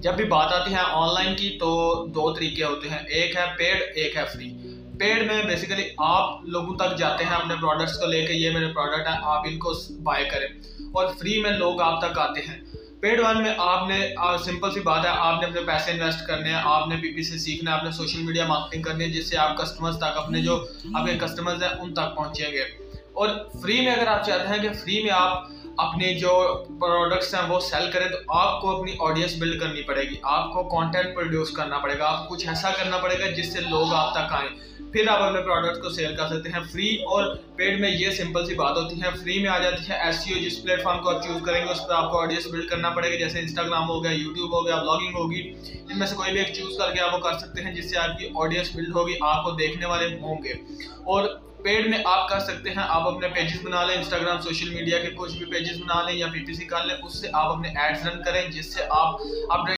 جب بھی بات آتی ہے آن لائن کی تو دو طریقے ہوتے ہیں۔ ایک ہے پیڈ ایک ہے فری پیڈ میں بیسیکلی آپ لوگوں تک جاتے ہیں اپنے پروڈکٹس کو لے کے، یہ میرے پروڈکٹ ہیں، آپ ان کو بائی کریں۔ اور فری میں لوگ آپ تک آتے ہیں۔ پیڈ ون میں آپ نے سمپل سی بات ہے، آپ نے اپنے پیسے انویسٹ کرنے ہیں، آپ نے پی پی سے سیکھنا ہے اپنے سوشل میڈیا مارکیٹنگ کرنی ہے، جس سے آپ کسٹمرز تک، اپنے جو آپ کے کسٹمرز ہیں، ان تک پہنچیں گے اور فری میں اگر آپ چاہتے ہیں کہ فری میں آپ اپنے جو پروڈکٹس ہیں وہ سیل کریں تو آپ کو اپنی آڈینس بلڈ کرنی پڑے گی، آپ کو کانٹینٹ پروڈیوس کرنا پڑے گا، آپ کو کچھ ایسا کرنا پڑے گا جس سے لوگ آپ تک آئیں۔ پھر آپ اپنے پروڈکٹ کو سیل کر سکتے ہیں۔ فری اور پیڈ میں یہ سمپل سی بات ہوتی ہے۔ فری میں آ جاتی ہے ایس سی او جس پلیٹ فارم کو آپ چوز کریں گے، اس پر آپ کو آڈینس بلڈ کرنا پڑے گا۔ جیسے انسٹاگرام ہو گیا یوٹیوب ہو گیا بلاگنگ ہوگی۔ ان میں سے کوئی بھی ایک چوز کر کے آپ وہ کر سکتے ہیں جس سے آپ کی آڈینس بلڈ ہوگی، آپ کو دیکھنے والے ہوں گے۔ اور پیڈ میں آپ کر سکتے ہیں۔ آپ اپنے پیجز بنا لیں انسٹاگرام سوشل میڈیا کے کچھ بھی پیجز بنا لیں یا پی ٹی سی کر لیں، اس سے آپ اپنے ایڈز رن کریں، جس سے آپ اپنے